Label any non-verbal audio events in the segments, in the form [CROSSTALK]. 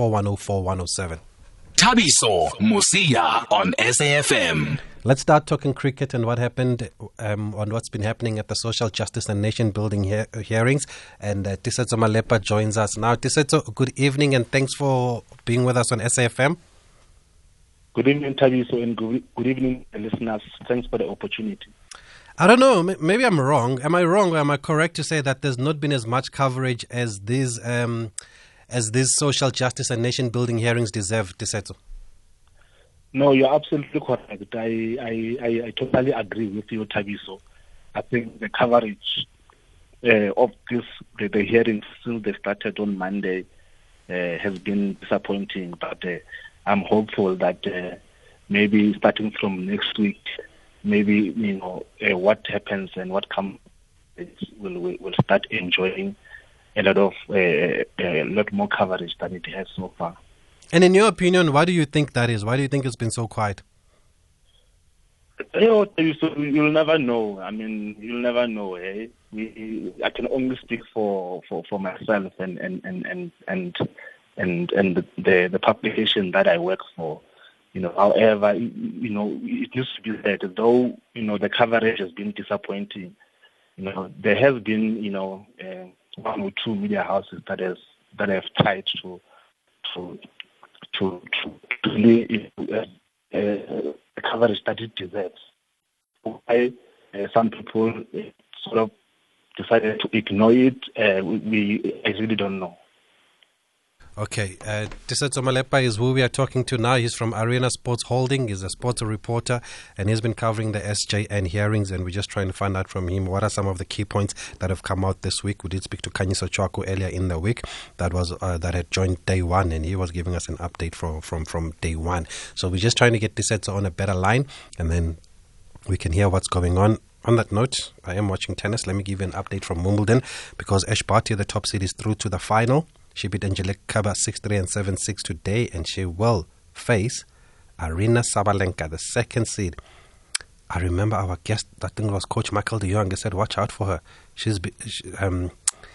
4104 Thabiso Mosia on SAFM. Let's start talking cricket and what happened um, on what's been happening at the social justice and nation building he- hearings. And uh, Tisetso Malepa joins us now. Tisetso, good evening and thanks for being with us on SAFM. Good evening, Thabiso, and good, good evening, listeners. Thanks for the opportunity. I don't know. Maybe I'm wrong. Am I wrong or am I correct to say that there's not been as much coverage as these um, as these social justice and nation building hearings deserve, Tisetso? No, you're absolutely correct. I, I, I, I totally agree with you, Thabiso. I think the coverage uh, of this, the, the hearings since they started on Monday, uh, has been disappointing. But uh, I'm hopeful that uh, maybe starting from next week, maybe you know uh, what happens and what comes, will will start enjoying a lot of uh, a lot more coverage than it has so far. And in your opinion, why do you think that is? Why do you think it's been so quiet? You know, you'll never know. I mean, you'll never know. Eh? We, I can only speak for, for, for myself and and and and and and, and the the publication that I work for. You know, however, you know, it needs to be said, though, you know, the coverage has been disappointing. You know, there has been, you know, uh, one or two media houses that has that have tried to to to to, to really uh, uh, coverage that it deserves. Why uh, some people uh, sort of decided to ignore it, uh, we, we I really don't know. Okay, uh, Malepa is who we are talking to now. He's from Arena Sports Holding. He's a sports reporter and he's been covering the SJN hearings. And we're just trying to find out from him what are some of the key points that have come out this week. We did speak to Khanyiso Tshwaku earlier in the week that was uh, that had joined day one, and he was giving us an update from from from day one. So we're just trying to get Tisetso on a better line, and then we can hear what's going on on that note, I am watching tennis. Let me give you an update from Wimbledon because Ash Barty, the top seed, is through to the final. She beat Angelique Kerber 6 3 and 7 6 today, and she will face Aryna Sabalenka, the second seed. I remember our guest, I think it was Coach Michael de Jong, he said, Watch out for her. She's, um,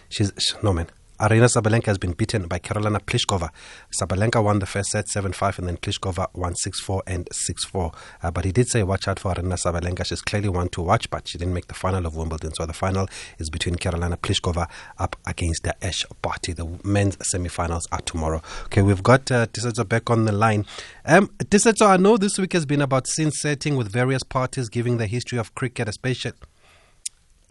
she's, no man, Aryna Sabalenka has been beaten by Karolina Pliskova. Sabalenka won the first set 7 5, and then Pliskova won 6 4 and 6 4. Uh, but he did say, watch out for Aryna Sabalenka. She's clearly one to watch, but she didn't make the final of Wimbledon. So the final is between Karolina Pliskova up against the Ash Barty. The men's semi finals are tomorrow. Okay, we've got uh, Tisetso back on the line. Um, Tisetso, I know this week has been about scene setting with various parties giving the history of cricket, especially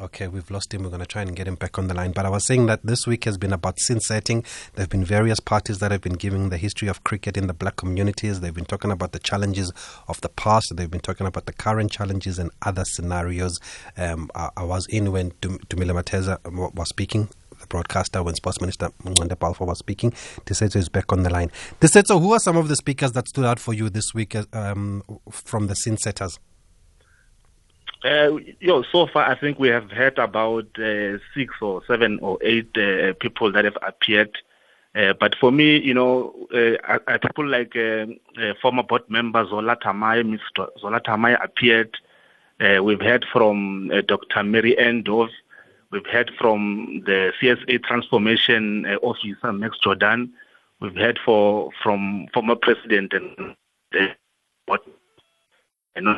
Okay, we've lost him. We're going to try and get him back on the line. But I was saying that this week has been about sin setting. There have been various parties that have been giving the history of cricket in the black communities. They've been talking about the challenges of the past. They've been talking about the current challenges and other scenarios. Um, I, I, was in when Dumile Mateza was speaking the broadcaster when Sports Minister Ngconde Balfour was speaking. Tisetso is back on the line. Tisetso, who are some of the speakers that stood out for you this week um, from the sin setters? Uh, yo, so far I think we have heard about uh, six or seven or eight uh, people that have appeared. Uh, but for me, you know, uh, people like uh, former board member Zola Thamae, Ms. Zola Thamae appeared. we've heard from Dr. Mary Endov. We've heard from the CSA transformation officer, Max Jordan. We've heard for from former president and and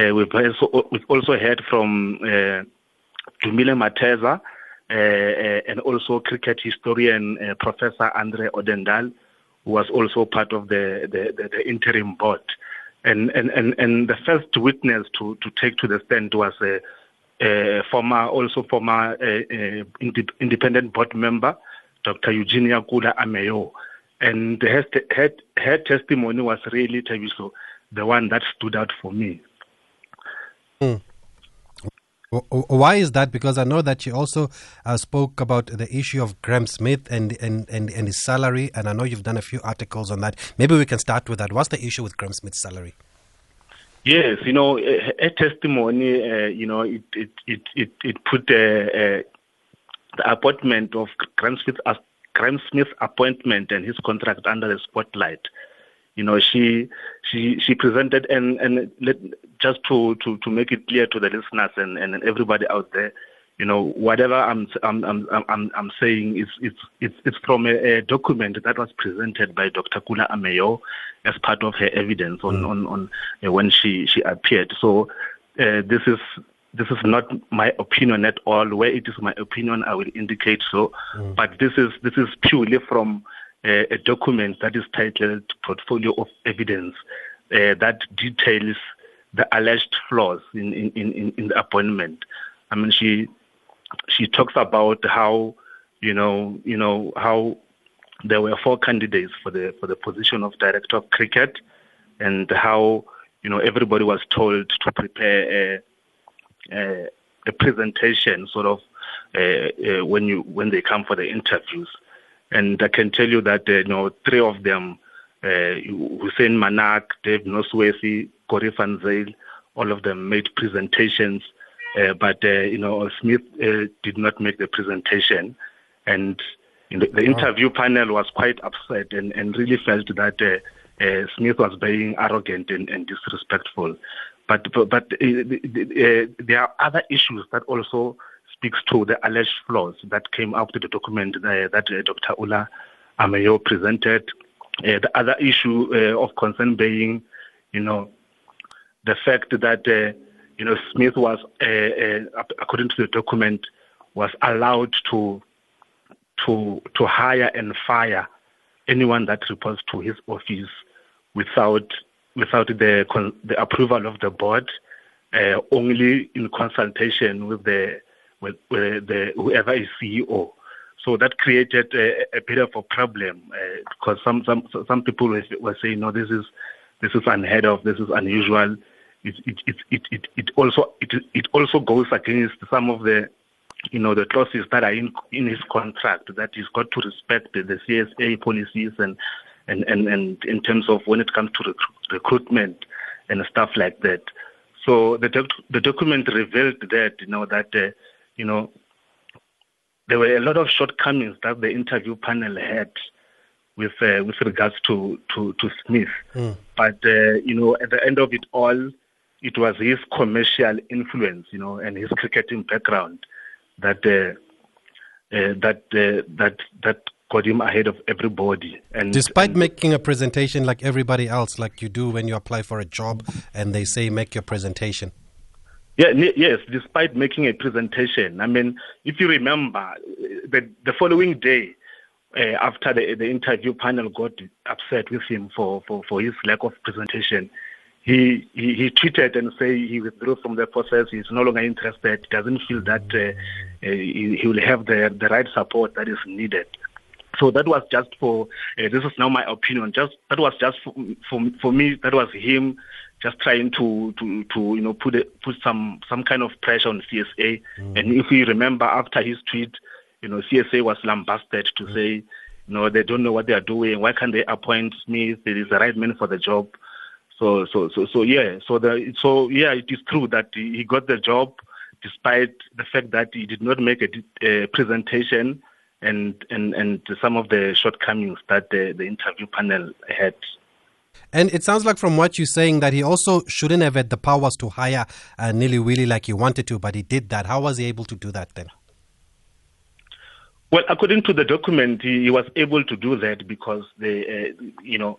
uh, we've, also, we've also heard from uh, Dumile Mateza uh, uh, and also cricket historian uh, Professor Andre Odendaal, who was also part of the, the, the, interim board. And, and, and, and the first witness to, to take to the stand was a, a former, also former uh, independent board member, Dr. Eugenia Kula Ameyaw. And her, her, her testimony was really, so the one that stood out for me. Mm. Why is that? Because I know that you also uh, spoke about the issue of Graeme Smith and, and, and, and his salary, and I know you've done a few articles on that. Maybe we can start with that. What's the issue with Graeme Smith's salary? Yes, you know, a, a testimony, uh, you know, it it it it, it put uh, uh, the appointment of Graeme Smith, Graeme Smith's appointment and his contract under the spotlight you know, she she she presented and and let, just to, to to make it clear to the listeners and and everybody out there, you know, whatever I'm I'm I'm I'm, I'm saying is it's it's it's from a, a, document that was presented by Dr. Kula Ameyaw as part of her evidence on mm. on on uh, when she she appeared. So uh, this is this is not my opinion at all. Where it is my opinion, I will indicate so. Mm. But this is this is purely from a document that is titled Portfolio of Evidence uh, that details the alleged flaws in, in, in, in the appointment. I mean, she she talks about how you know you know how there were four candidates for the for the position of director of cricket, and how you know everybody was told to prepare a a, a presentation, sort of uh, uh, when you when they come for the interviews. And I can tell you that uh, you know three of them, uh, Hussein Manack, Dave Nosworthy, Corrie Van Zyl, all of them made presentations uh, but uh, you know Smith uh, did not make the presentation, and the, the, interview oh. panel was quite upset and, and really felt that Smith was being arrogant and, and disrespectful. But but, but there are other issues that also speaks to the alleged flaws that came out of the document that Dr. Kula Ameyaw presented. Uh, the other issue uh, of concern being, you know, the fact that uh, you know, Smith was, uh, uh, according to the document, was allowed to to to hire and fire anyone that reports to his office without without the the approval of the board, uh, only in consultation with the with, the whoever is CEO. So that created a, a bit of a problem uh, because some some some people were, saying, no, this is this is unheard of, this is unusual it it it it, it also it it also goes against some of the you know the clauses that are in in his contract that he's got to respect the, CSA policies and and, and and in terms of when it comes to recruit, recruitment and stuff like that. So the doc, the document revealed that you know that uh, you know there were a lot of shortcomings that the interview panel had with uh, with regards to to, to Smith. Mm. But uh, you know at the end of it all, it was his commercial influence, you know, and his cricketing background that uh, uh, that uh, that that got him ahead of everybody. And despite and making a presentation like everybody else, like you do when you apply for a job, and they say make your presentation. Yeah, yes, despite making a presentation. I mean, if you remember, the the following day. Uh, after the, the interview panel got upset with him for, for, for his lack of presentation, he, he, he tweeted and say he withdrew from the process. He's no longer interested. Doesn't feel that uh, uh, he, he, will have the the right support that is needed. So that was just for. Uh, this is now my opinion. Just that was just for, for for me. That was him just trying to to to you know put a, put some some kind of pressure on CSA. Mm. And if you remember, after his tweet, you know CSA was lambasted to mm. say, you know, they don't know what they are doing. Why can't they appoint Smith? He is the right man for the job. So, so, so, so yeah. So the, so yeah, it is true that he got the job despite the fact that he did not make a, a presentation and, and, and some of the shortcomings that the, the interview panel had. And it sounds like from what you're saying that he also shouldn't have had the powers to hire uh, Nilly Willy like he wanted to, but he did that. How was he able to do that then? Well, according to the document, he, he was able to do that because the, uh, you know,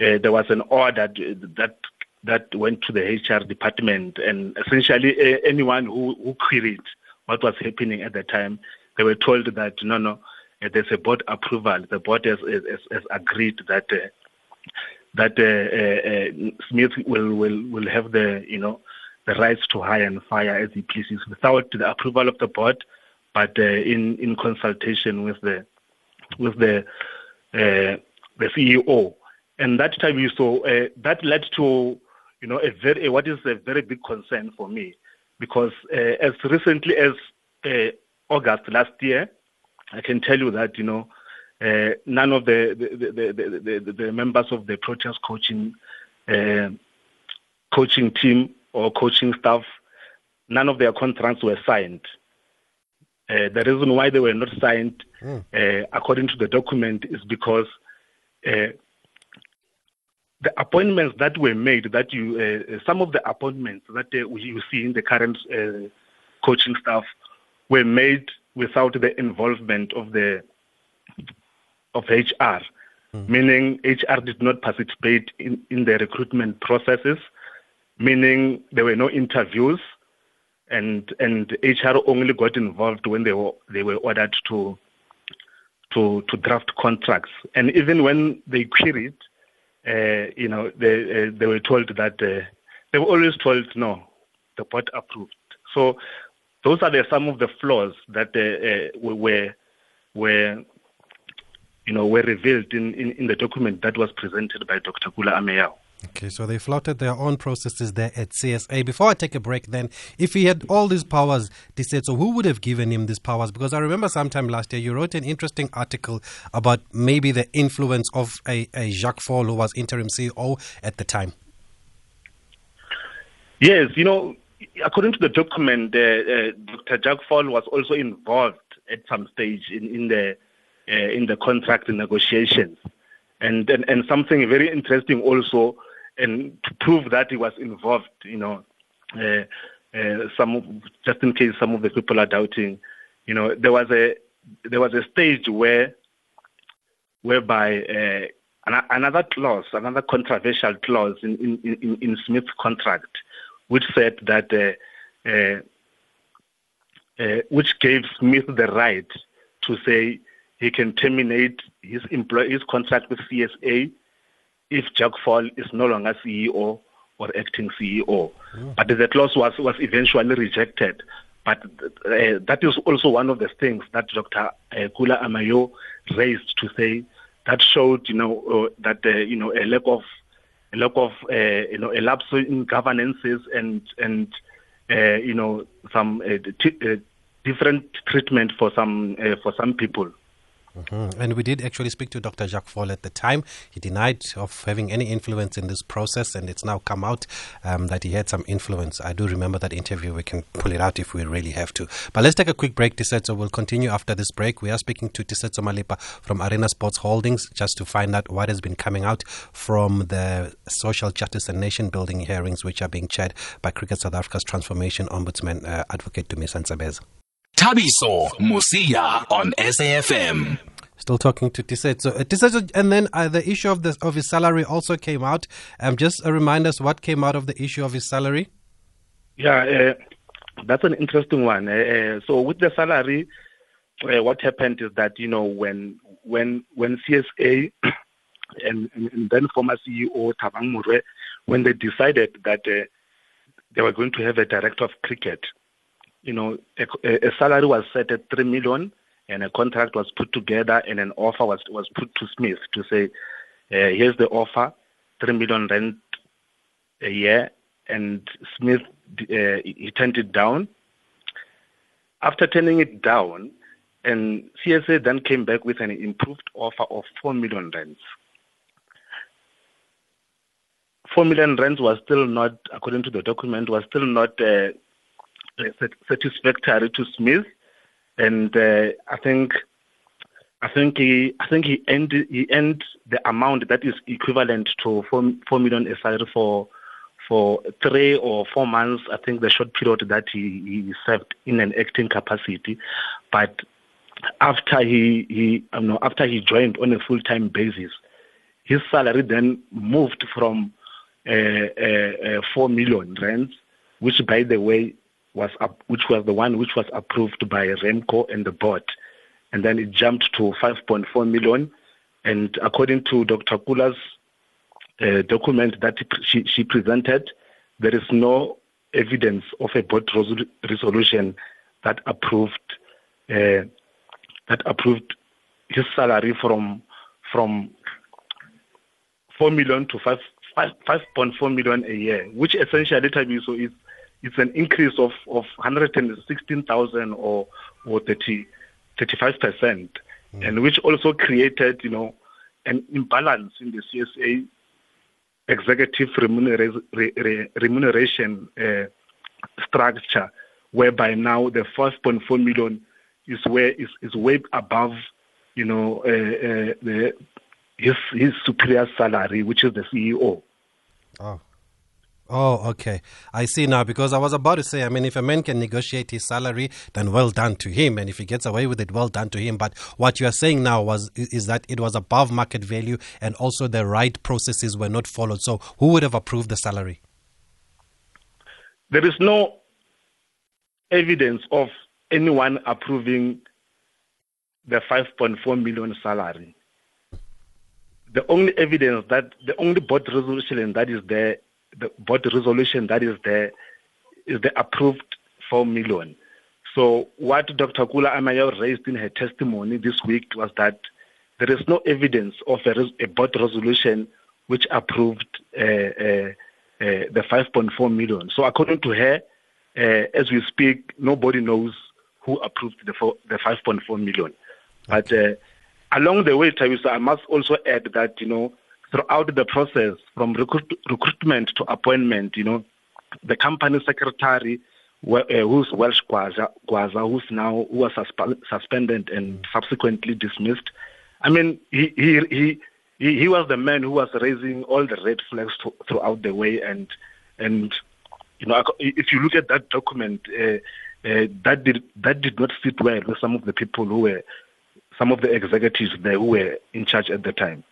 uh, there was an order that that went to the HR department, and essentially uh, anyone who, who queried what was happening at the time, they were told that no, no, uh, there's a board approval. The board has, has, has agreed that uh, that uh, uh, Smith will, will will have the you know the rights to hire and fire as he pleases without the approval of the board, but in in consultation with the with the the CEO and that time you saw uh, that led to you know a very what is a very big concern for me because uh, as recently as uh, August last year, I can tell you that you know uh, none of the the, the, the, the, members of the Proteas coaching uh, coaching team or coaching staff, none of their contracts were signed. Uh, the reason why they were not signed, mm. according to the document, is because the appointments that were made, that you, uh, uh some of the appointments that uh, you see in the current uh, coaching staff were made without the involvement of the of HR, mm. meaning HR did not participate in, in the recruitment processes, meaning there were no interviews, and and HR only got involved when they were they were ordered to to to draft contracts, and even when they queried, uh, you know, they uh, they were told that uh, they were always told no, the board approved. So those are the, some of the flaws that uh, uh, were were you know were revealed in, in, in, the document that was presented by Dr. Kula Ameyaw. Okay, so they flouted their own processes there at CSA. Before I take a break, then, if he had all these powers, they said, so who would have given him these powers? Because I remember sometime last year you wrote an interesting article about maybe the influence of a, a Jacques Faul, who was interim CEO at the time. Yes, you know, according to the document, uh, uh, Dr. Jacques Faul was also involved at some stage in, in the uh, in the contract negotiations, and, and and something very interesting also, and to prove that he was involved, you know, uh, uh, some just in case some of the people are doubting, you know, there was a there was a stage where whereby uh, another clause, another controversial clause in in, in, in Smith's contract which said that, uh, uh, uh, which gave Smith the right to say he can terminate his employ- his contract with CSA if Jacques Faul is no longer CEO or acting CEO. Mm. But the clause was, was eventually rejected. But uh, that is also one of the things that Dr. Kula Ameyaw raised to say that showed, you know, uh, that uh, you know a lack of a lack of uh, you know a lapse in governances and and uh, you know some uh, t- uh, different treatment for some uh, for some people. Mm-hmm. And we did actually speak to Dr. Jacques Faul at the time. He denied of having any influence in this process, and it's now come out um, that he had some influence. I do remember that interview. We can pull it out if we really have to. But let's take a quick break, Tisetso. We'll continue after this break. We are speaking to Tisetso Malepa from Arena Sports Holdings just to find out what has been coming out from the social justice and nation building hearings, which are being chaired by Cricket South Africa's transformation ombudsman, uh, Advocate Dumisani Ntsebeza. Thabiso Mosia on SAFM. Still talking to Tisetso. Uh, Tisetso, and then uh, the issue of the of his salary also came out. Um, just uh, remind us what came out of the issue of his salary. Yeah, uh, that's an interesting one. Uh, uh, so with the salary, what happened is that you know when when when CSA [COUGHS] and, and then former CEO Thabang Moroe, when they decided that they were going to have a director of cricket you know, a, a, salary was set at three million, and a contract was put together, and an offer was was put to Smith to say, uh, here's the offer, three million rent a year, and Smith uh, he turned it down. After turning it down, and CSA then came back with an improved offer of four million rents. Four million rents was still not, according to the document, was still not uh, satisfactory to Smith, and uh, I think I think he I think he ended he earned the amount that is equivalent to four four million salary for for three or four months. I think the short period that he, he served in an acting capacity, but after he he you know after he joined on a full time basis, his salary then moved from uh, uh, uh, four million rands, which by the way was up, which was the one which was approved by REMCO and the board, and then it jumped to 5.4 million. And according to Dr. Kula's uh, document that she, she presented, there is no evidence of a board resolution that approved uh, that approved his salary from from four million to five five five point four million a year, which essentially so is it's an increase of, of 116,000 or, or 30, 35%, mm. and which also created, you know, an imbalance in the CSA executive remunera- re- remuneration uh, structure, whereby now the 5.4 million is where is, is way above, you know, uh, uh, the, his his superior salary, which is the CEO. Oh. Oh, okay. I see now because I was about to say, I mean, if a man can negotiate his salary, then well done to him. And if he gets away with it, well done to him. But what you are saying now was is that it was above market value and also the right processes were not followed. So who would have approved the salary? There is no evidence of anyone approving the 5.4 million salary. The only evidence that the only board resolution that is there the board resolution that is there is the approved 4 million. So what Dr. Kula Ameyaw raised in her testimony this week was that there is no evidence of a, res- a board resolution which approved uh, uh, uh, the 5.4 million. So according to her, uh, as we speak, nobody knows who approved the, the 5.4 million. But uh, along the way, I must also add that, you know, throughout the process from recruit, recruitment to appointment, you know, the company secretary, uh, who's Welsh Gwaza, Gwaza, who's now who was susp- suspended and subsequently dismissed. I mean, he he he he, he was the man who was raising all the red flags to, throughout the way, and and you know, if you look at that document, uh, uh, that did that did not sit well with some of the people who were some of the executives there who were in charge at the time.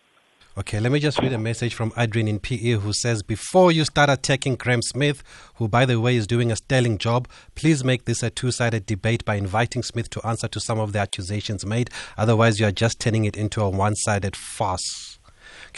Okay, let me just read a message from Adrian in PE who says, Before you start attacking Graeme Smith, who, by the way, is doing a sterling job, please make this a two sided debate by inviting Smith to answer to some of the accusations made. Otherwise, you are just turning it into a one sided farce.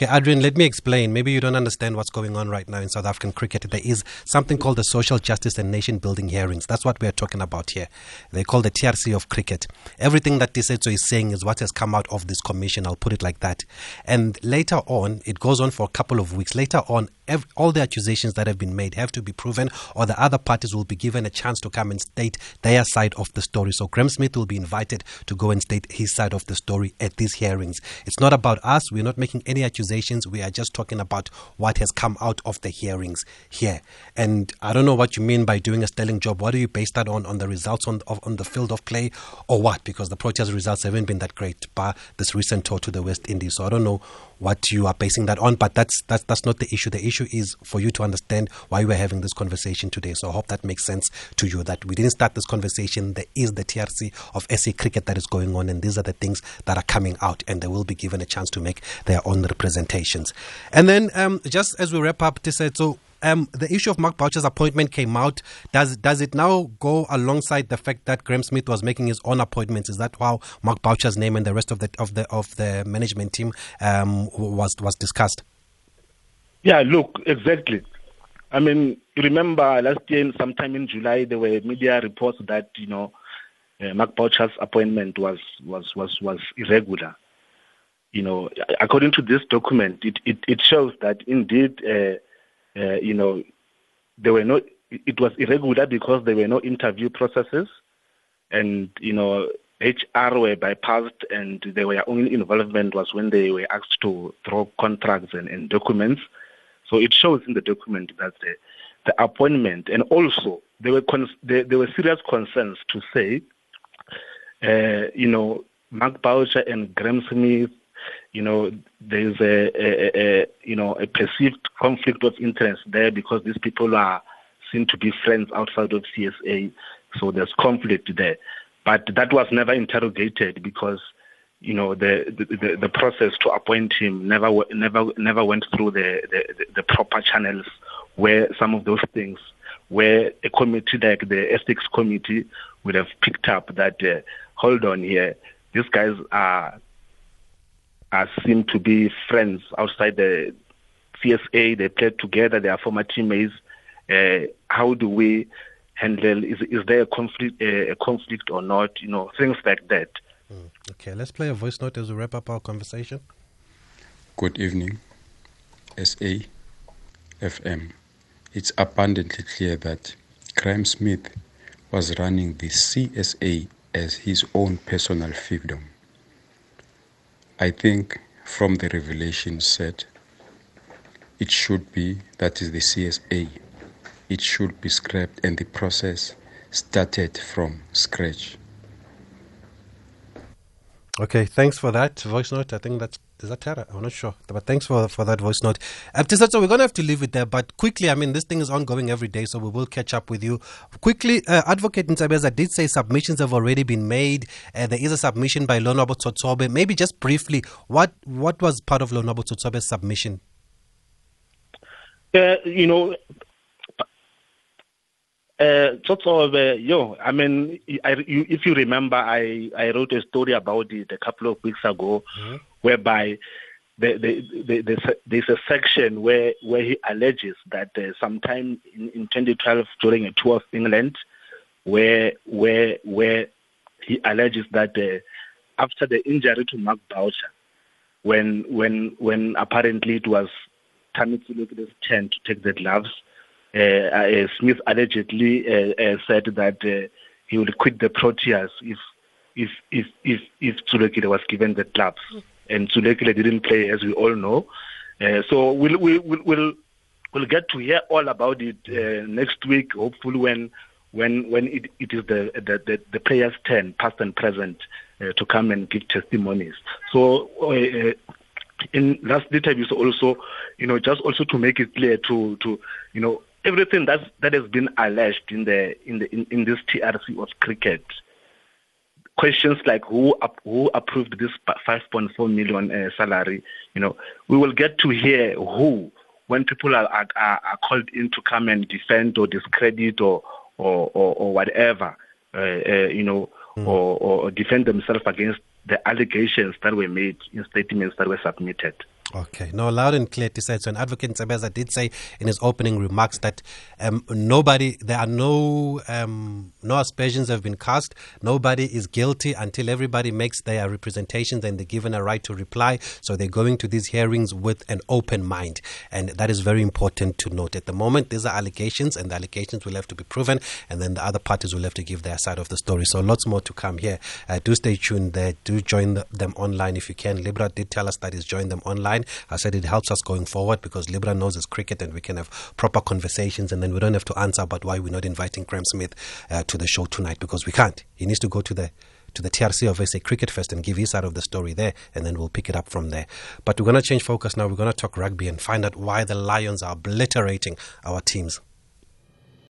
Okay, Adrian, let me explain. Maybe you don't understand what's going on right now in South African cricket. There is something called the Social Justice and Nation Building Hearings. That's what we are talking about here. They call the TRC of cricket. Everything that Tisetso is saying is what has come out of this commission. I'll put it like that. And later on, it goes on for a couple of weeks. Later on, all the accusations that have been made have to be proven, or the other parties will be given a chance to come and state their side of the story. So Graeme Smith will be invited to go and state his side of the story at these hearings. It's not about us. We're not making any accusations. We are just talking about what has come out of the hearings here. And I don't know what you mean by doing a sterling job. What do you base that on? On the results on, of, on the field of play or what? Because the Proteas results haven't been that great by this recent tour to the West Indies. So I don't know what you are basing that on, but that's, that's, that's not the issue. The issue is for you to understand why we're having this conversation today. So I hope that makes sense to you that we didn't start this conversation. There is the TRC of SA cricket that is going on, and these are the things that are coming out, and they will be given a chance to make their own representations. And then, um, just as we wrap up, Tiset, so um, the issue of Mark Boucher's appointment came out. Does does it now go alongside the fact that Graeme Smith was making his own appointments? Is that how Mark Boucher's name and the rest of the of the of the management team um, was was discussed? Yeah, look, exactly. I mean, remember last year, sometime in July, there were media reports that you know uh, Mark Boucher's appointment was was was was irregular. You know, according to this document, it it, it shows that indeed. Uh, uh, you know, there were no, it was irregular because there were no interview processes and, you know, HR were bypassed and their only involvement was when they were asked to throw contracts and, and documents. So it shows in the document that the, the appointment and also there were cons- there, there were serious concerns to say, uh, you know, Mark Boucher and Graeme Smith you know, there's a, a, a, you know a perceived conflict of interest there because these people are seen to be friends outside of CSA, so there's conflict there. But that was never interrogated because you know the the, the process to appoint him never never never went through the, the the proper channels where some of those things where a committee like the ethics committee would have picked up that uh, hold on here these guys are uh, seem to be friends outside the CSA. They played together. They are former teammates. Uh, how do we handle? Is is there a conflict, uh, a conflict or not? You know, things like that. Mm. Okay, let's play a voice note as we wrap up our conversation. Good evening, SA FM. It's abundantly clear that Graeme Smith was running the CSA as his own personal fiefdom. I think from the revelation set, it should be, that is the CSA, it should be scrapped and the process started from scratch. Okay, thanks for that voice note. I think that's is that Tara? I'm not sure. But thanks for for that voice note. Uh, so we're going to have to leave it there. But quickly, I mean, this thing is ongoing every day, so we will catch up with you. Quickly, uh, Advocate Ntsebeza did say submissions have already been made. Uh, there is a submission by Lonwabo Tsotsobe. Maybe just briefly, what what was part of Lonwabo Tsotsobe's submission? Uh, you know, uh, Tsotsobe, yo, I mean, I, you, if you remember, I, I wrote a story about it a couple of weeks ago, mm-hmm. whereby the, the, the, the, there's a section where, where he alleges that uh, sometime in, in 2012 during a tour of England, where where where he alleges that uh, after the injury to Mark Boucher, when when when apparently it was Thami Tsolekile's turn to take the gloves, uh, uh, Smith allegedly uh, said that he would quit the Proteas if if if if if was given the gloves, and Tsolekile didn't play, as we all know. so we'll we'll we'll we'll get to hear all about it next week, hopefully when when when it, it is the, the, the, the, players' turn, past and present, uh, to come and give testimonies. So uh, in last interviews also, you know, just also to make it clear to to you know everything that that has been alleged in the in the in, in this TRC of cricket. Questions like who who approved this 5.4 million uh, salary, you know, we will get to hear who when people are, are, are called in to come and defend or discredit or or or, or whatever, uh, uh, you know, mm. or, or defend themselves against the allegations that were made in statements that were submitted. Okay. No, loud and clear to say. So, an advocate Ntsebeza did say in his opening remarks that um, nobody, there are no um, no aspersions have been cast. Nobody is guilty until everybody makes their representations and they're given a right to reply. So, they're going to these hearings with an open mind, and that is very important to note. At the moment, these are allegations, and the allegations will have to be proven, and then the other parties will have to give their side of the story. So, lots more to come here. Uh, do stay tuned there. Do join the, them online if you can. Libra did tell us that he's joined them online. I said it helps us going forward because Libra knows it's cricket and we can have proper conversations and then we don't have to answer about why we're not inviting Graeme Smith uh, to the show tonight because we can't. He needs to go to the to the TRC of SA Cricket Fest and give his side of the story there, and then we'll pick it up from there. But we're going to change focus now. We're going to talk rugby and find out why the Lions are obliterating our teams.